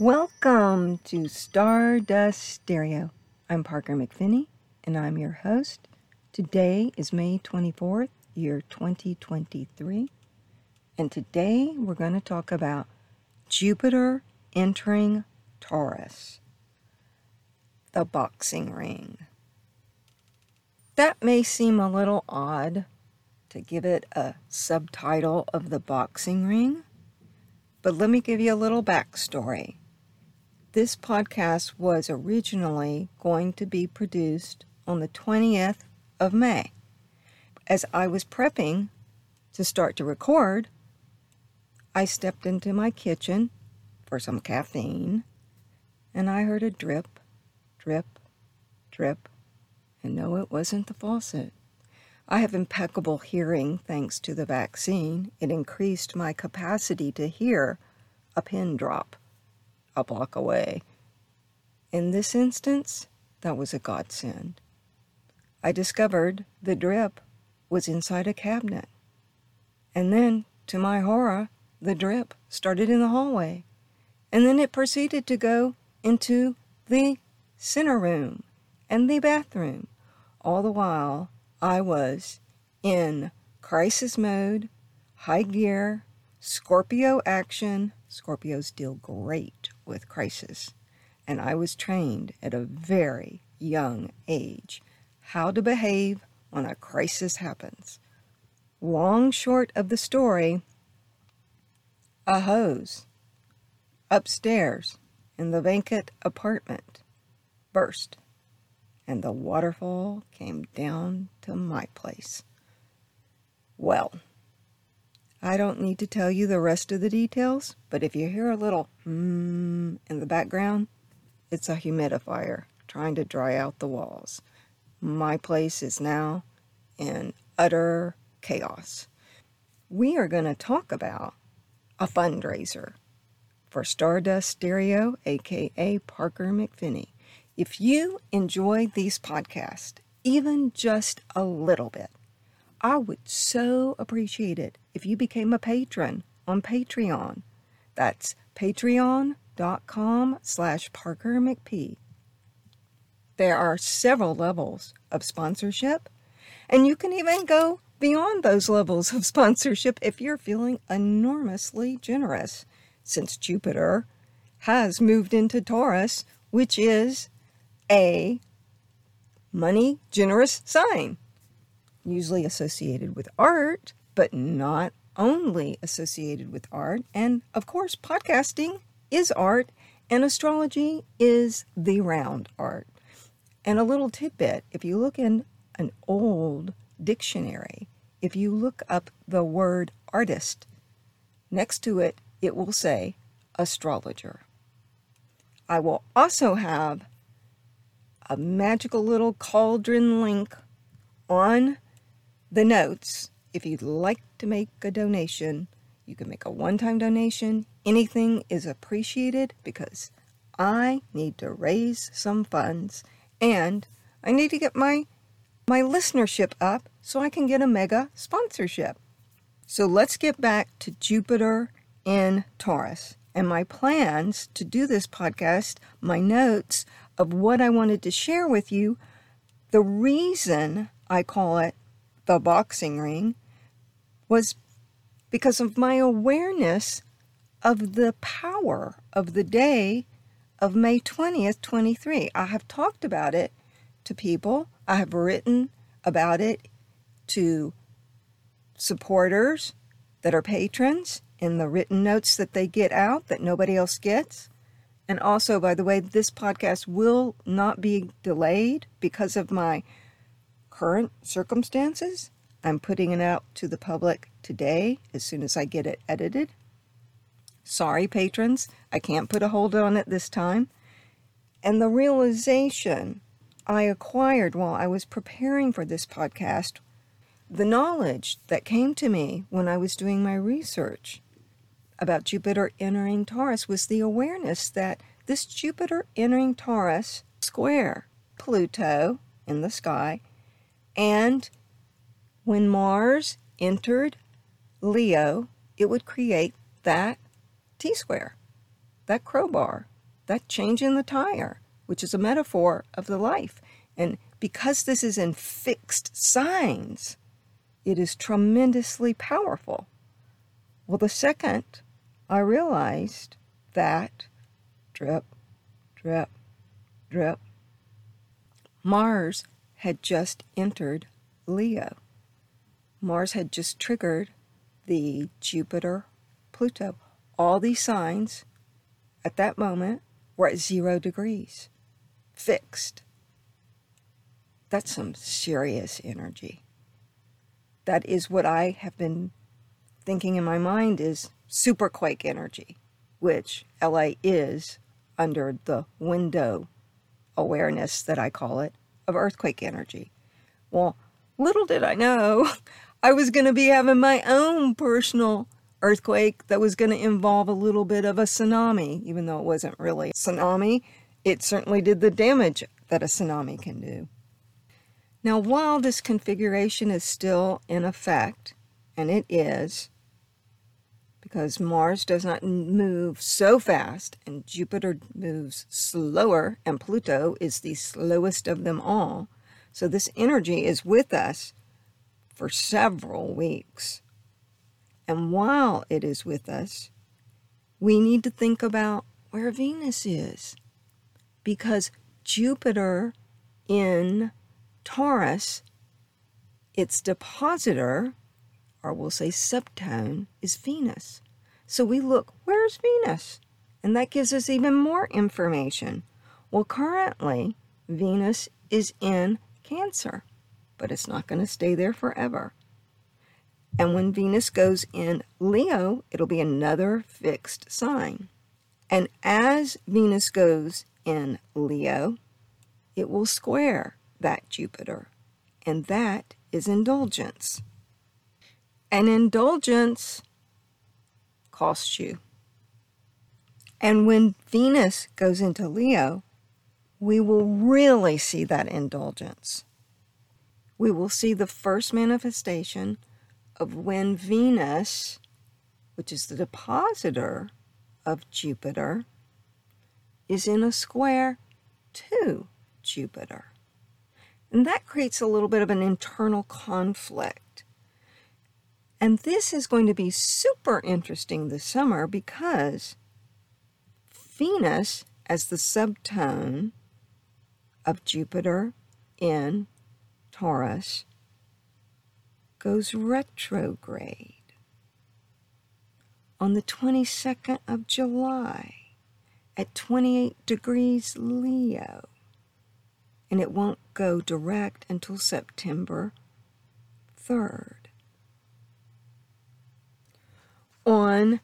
Welcome to Stardust Stereo. I'm Parker McPhinney, and I'm your host. Today is May 24th, year 2023, and today we're going to talk about Jupiter entering Taurus, the boxing ring. That may seem a little odd to give it a subtitle of the boxing ring, but let me give you a little backstory. This podcast was originally going to be produced on the 20th of May. As I was prepping to start to record, I stepped into my kitchen for some caffeine and I heard a drip, drip, drip, and no, it wasn't the faucet. I have impeccable hearing thanks to the vaccine. It increased my capacity to hear a pin drop a block away. In this instance, that was a godsend. I discovered the drip was inside a cabinet. And then, to my horror, the drip started in the hallway. And then it proceeded to go into the center room and the bathroom. All the while, I was in crisis mode, high gear, Scorpio action. Scorpios deal great with crisis. And I was trained at a very young age how to behave when a crisis happens. Long short of the story, a hose upstairs in the vacant apartment burst, and the waterfall came down to my place. Well, I don't need to tell you the rest of the details, but if you hear a little hmm in the background, it's a humidifier trying to dry out the walls. My place is now in utter chaos. We are going to talk about a fundraiser for Stardust Stereo, aka Parker McPhinney. If you enjoy these podcasts, even just a little bit, I would so appreciate it if you became a patron on Patreon. That's patreon.com slash Parker McP. There are several levels of sponsorship, and you can even go beyond those levels of sponsorship if you're feeling enormously generous, since Jupiter has moved into Taurus, which is a money generous sign usually associated with art, but not only associated with art. And of course, podcasting is art, and astrology is the round art. And a little tidbit if you look in an old dictionary, if you look up the word artist, next to it, it will say astrologer. I will also have a magical little cauldron link on the notes, if you'd like to make a donation, you can make a one time donation. Anything is appreciated because I need to raise some funds and I need to get my my listenership up so I can get a mega sponsorship. So let's get back to Jupiter in Taurus and my plans to do this podcast, my notes of what I wanted to share with you. The reason I call it the boxing ring was because of my awareness of the power of the day of May 20th, 23. I have talked about it to people, I have written about it to supporters that are patrons in the written notes that they get out that nobody else gets. And also, by the way, this podcast will not be delayed because of my current circumstances. I'm putting it out to the public today as soon as I get it edited. Sorry, patrons, I can't put a hold on it this time. And the realization I acquired while I was preparing for this podcast, the knowledge that came to me when I was doing my research about Jupiter entering Taurus was the awareness that this Jupiter entering Taurus square Pluto in the sky and when Mars entered Leo, it would create that T square, that crowbar that change in the tire, which is a metaphor of the life. And because this is in fixed signs, it is tremendously powerful. Well, the second I realized that drip, drip, drip, Mars had just entered Leo. Mars had just triggered the Jupiter Pluto. All these signs at that moment were at zero degrees, fixed. That's some serious energy. That is what I have been thinking in my mind is superquake energy, which LA is under the window awareness that I call it of earthquake energy. Well, little did I know I was going to be having my own personal earthquake that was going to involve a little bit of a tsunami, even though it wasn't really a tsunami. It certainly did the damage that a tsunami can do. Now, while this configuration is still in effect, and it is, because Mars does not move so fast and Jupiter moves slower, and Pluto is the slowest of them all. So, this energy is with us for several weeks. And while it is with us, we need to think about where Venus is. Because Jupiter in Taurus, its depositor, or we'll say subtone, is Venus. So we look, where's Venus? And that gives us even more information. Well, currently, Venus is in Cancer, but it's not going to stay there forever. And when Venus goes in Leo, it'll be another fixed sign. And as Venus goes in Leo, it will square that Jupiter, and that is indulgence. And indulgence costs you. And when Venus goes into Leo, we will really see that indulgence. We will see the first manifestation of when Venus, which is the depositor of Jupiter, is in a square to Jupiter. And that creates a little bit of an internal conflict. And this is going to be super interesting this summer because Venus, as the subtone of Jupiter in Taurus, goes retrograde on the 22nd of July at 28 degrees Leo and it won't go direct until September 3rd. On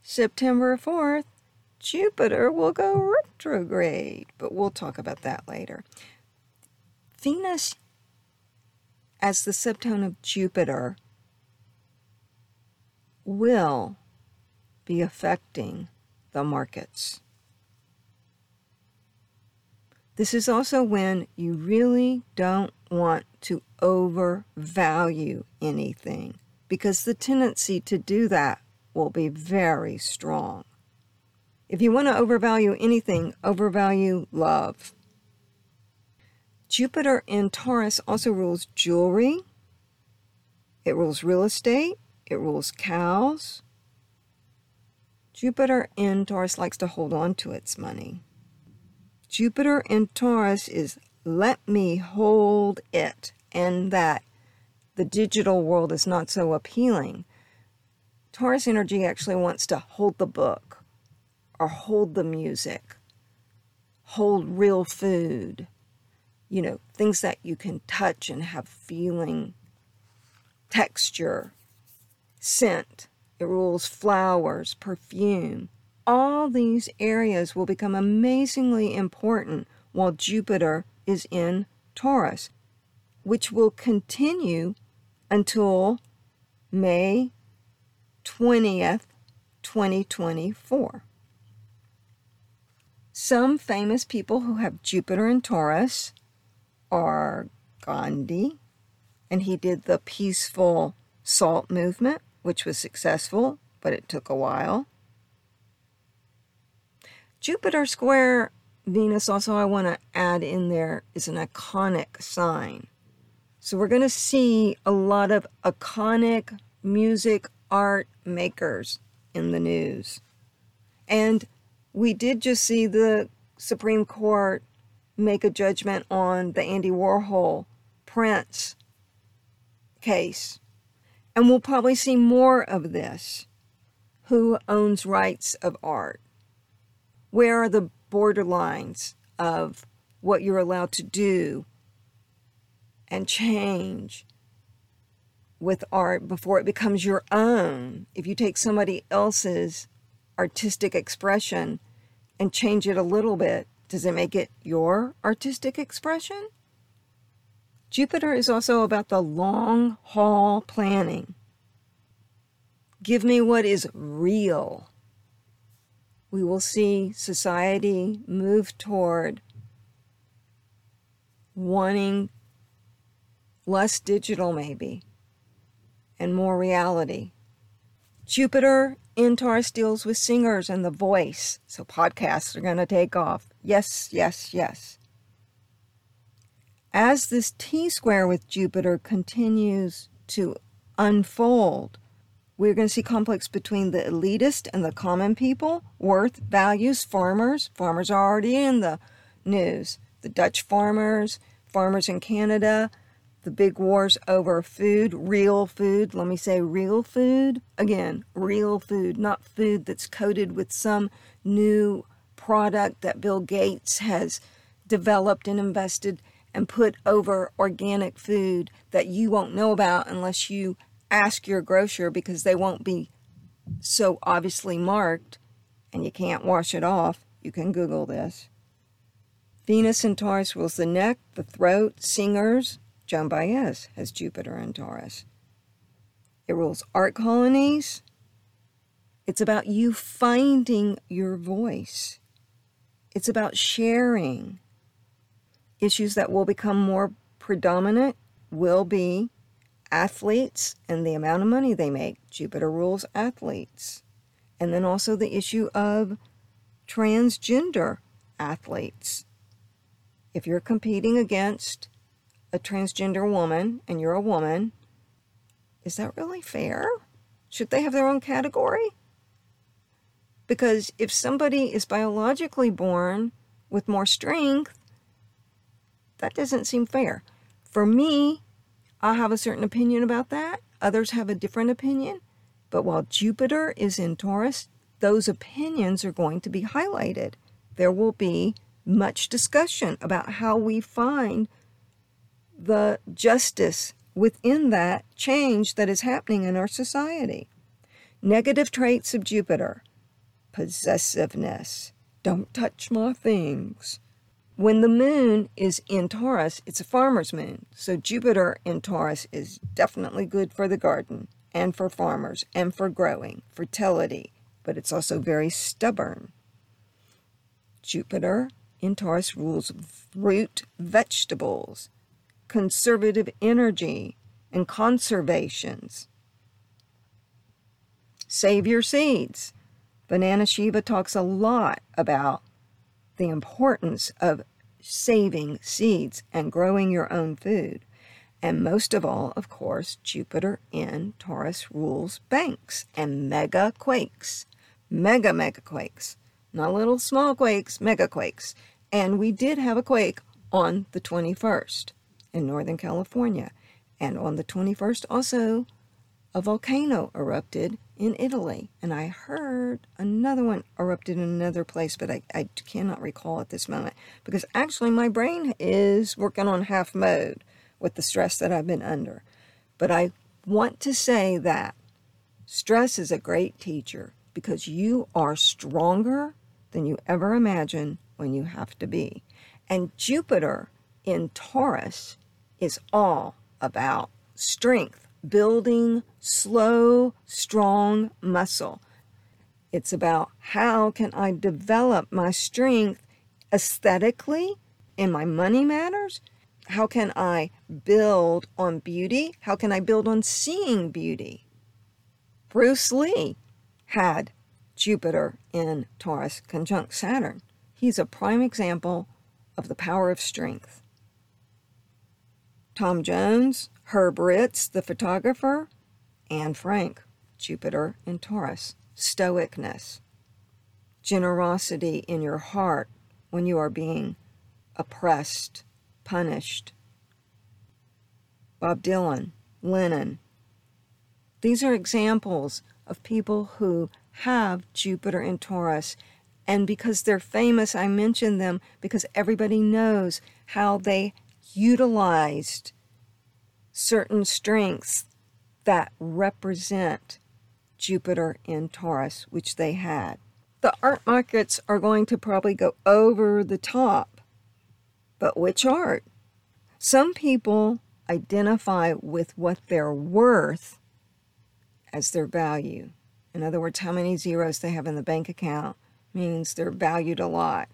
September 4th, Jupiter will go retrograde, but we'll talk about that later. Venus, as the subtone of Jupiter, will be affecting the markets. This is also when you really don't want to overvalue anything because the tendency to do that will be very strong. If you want to overvalue anything, overvalue love. Jupiter in Taurus also rules jewelry, it rules real estate, it rules cows. Jupiter in Taurus likes to hold on to its money. Jupiter in Taurus is let me hold it, and that the digital world is not so appealing. Taurus energy actually wants to hold the book or hold the music, hold real food, you know, things that you can touch and have feeling, texture, scent. It rules flowers, perfume all these areas will become amazingly important while Jupiter is in Taurus, which will continue until May 20th, 2024. Some famous people who have Jupiter in Taurus are Gandhi, and he did the peaceful salt movement, which was successful, but it took a while. Jupiter square Venus, also, I want to add in there is an iconic sign. So we're going to see a lot of iconic music art makers in the news. And we did just see the Supreme Court make a judgment on the Andy Warhol Prince case. And we'll probably see more of this. Who owns rights of art? Where are the borderlines of what you're allowed to do and change with art before it becomes your own? If you take somebody else's artistic expression and change it a little bit, does it make it your artistic expression? Jupiter is also about the long haul planning. Give me what is real. We will see society move toward wanting less digital, maybe, and more reality. Jupiter in Taurus deals with singers and the voice, so podcasts are going to take off. Yes, yes, yes. As this T square with Jupiter continues to unfold, we're going to see conflicts between the elitist and the common people, worth, values, farmers. Farmers are already in the news. The Dutch farmers, farmers in Canada, the big wars over food, real food. Let me say real food. Again, real food, not food that's coated with some new product that Bill Gates has developed and invested and put over organic food that you won't know about unless you ask your grocer because they won't be so obviously marked and you can't wash it off. You can Google this. Venus and Taurus rules the neck, the throat, singers, Joan Baez has Jupiter and Taurus. It rules art colonies. It's about you finding your voice. It's about sharing. Issues that will become more predominant will be athletes and the amount of money they make. Jupiter rules athletes. And then also the issue of transgender athletes. If you're competing against a transgender woman and you're a woman, is that really fair? Should they have their own category? Because if somebody is biologically born with more strength, that doesn't seem fair. For me, I have a certain opinion about that. Others have a different opinion. But while Jupiter is in Taurus, those opinions are going to be highlighted. There will be much discussion about how we find the justice within that change that is happening in our society. Negative traits of Jupiter possessiveness, don't touch my things. When the moon is in Taurus, it's a farmer's moon. So Jupiter in Taurus is definitely good for the garden and for farmers and for growing, fertility, but it's also very stubborn. Jupiter in Taurus rules fruit vegetables conservative energy and conservations. Save your seeds. Vandana Shiva talks a lot about the importance of saving seeds and growing your own food. And most of all, of course, Jupiter in Taurus rules banks and mega quakes. Mega, mega quakes. Not little small quakes, mega quakes. And we did have a quake on the 21st in Northern California. And on the 21st, also, a volcano erupted in Italy. And I heard another one erupted in another place, but I, I cannot recall at this moment because actually my brain is working on half mode with the stress that I've been under. But I want to say that stress is a great teacher because you are stronger than you ever imagine when you have to be. And Jupiter in Taurus is all about strength, building slow, strong muscle. It's about how can I develop my strength aesthetically in my money matters? How can I build on beauty? How can I build on seeing beauty? Bruce Lee had Jupiter in Taurus conjunct Saturn. He's a prime example of the power of strength. Tom Jones, Herb Ritts, the photographer, Anne Frank, Jupiter in Taurus, stoicness, generosity in your heart when you are being oppressed, punished. Bob Dylan, Lennon. These are examples of people who have Jupiter in Taurus. And because they're famous, I mention them because everybody knows how they utilized certain strengths that represent Jupiter in Taurus, which they had. The art markets are going to probably go over the top. But which art? Some people identify with what they're worth as their value. In other words, how many zeros they have in the bank account means they're valued a lot.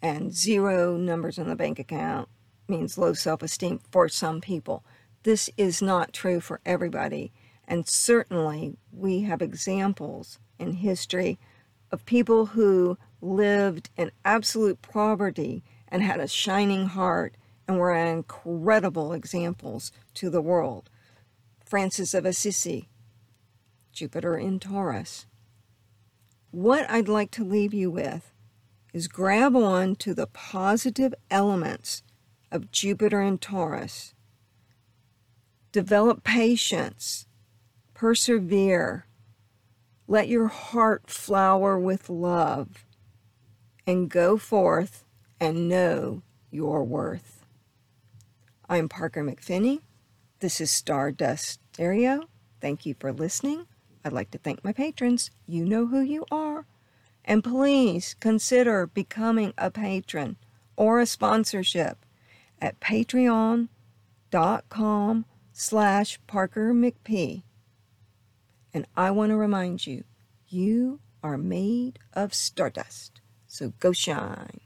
And zero numbers in the bank account means low self esteem for some people. This is not true for everybody. And certainly, we have examples in history of people who lived in absolute poverty and had a shining heart and were incredible examples to the world. Francis of Assisi, Jupiter in Taurus. What I'd like to leave you with is grab on to the positive elements of Jupiter in Taurus. Develop patience, persevere, let your heart flower with love, and go forth and know your worth. I'm Parker McPhinney. This is Stardust Stereo. Thank you for listening. I'd like to thank my patrons. You know who you are. And please consider becoming a patron or a sponsorship at patreon.com slash Parker McP. And I want to remind you, you are made of stardust. So go shine.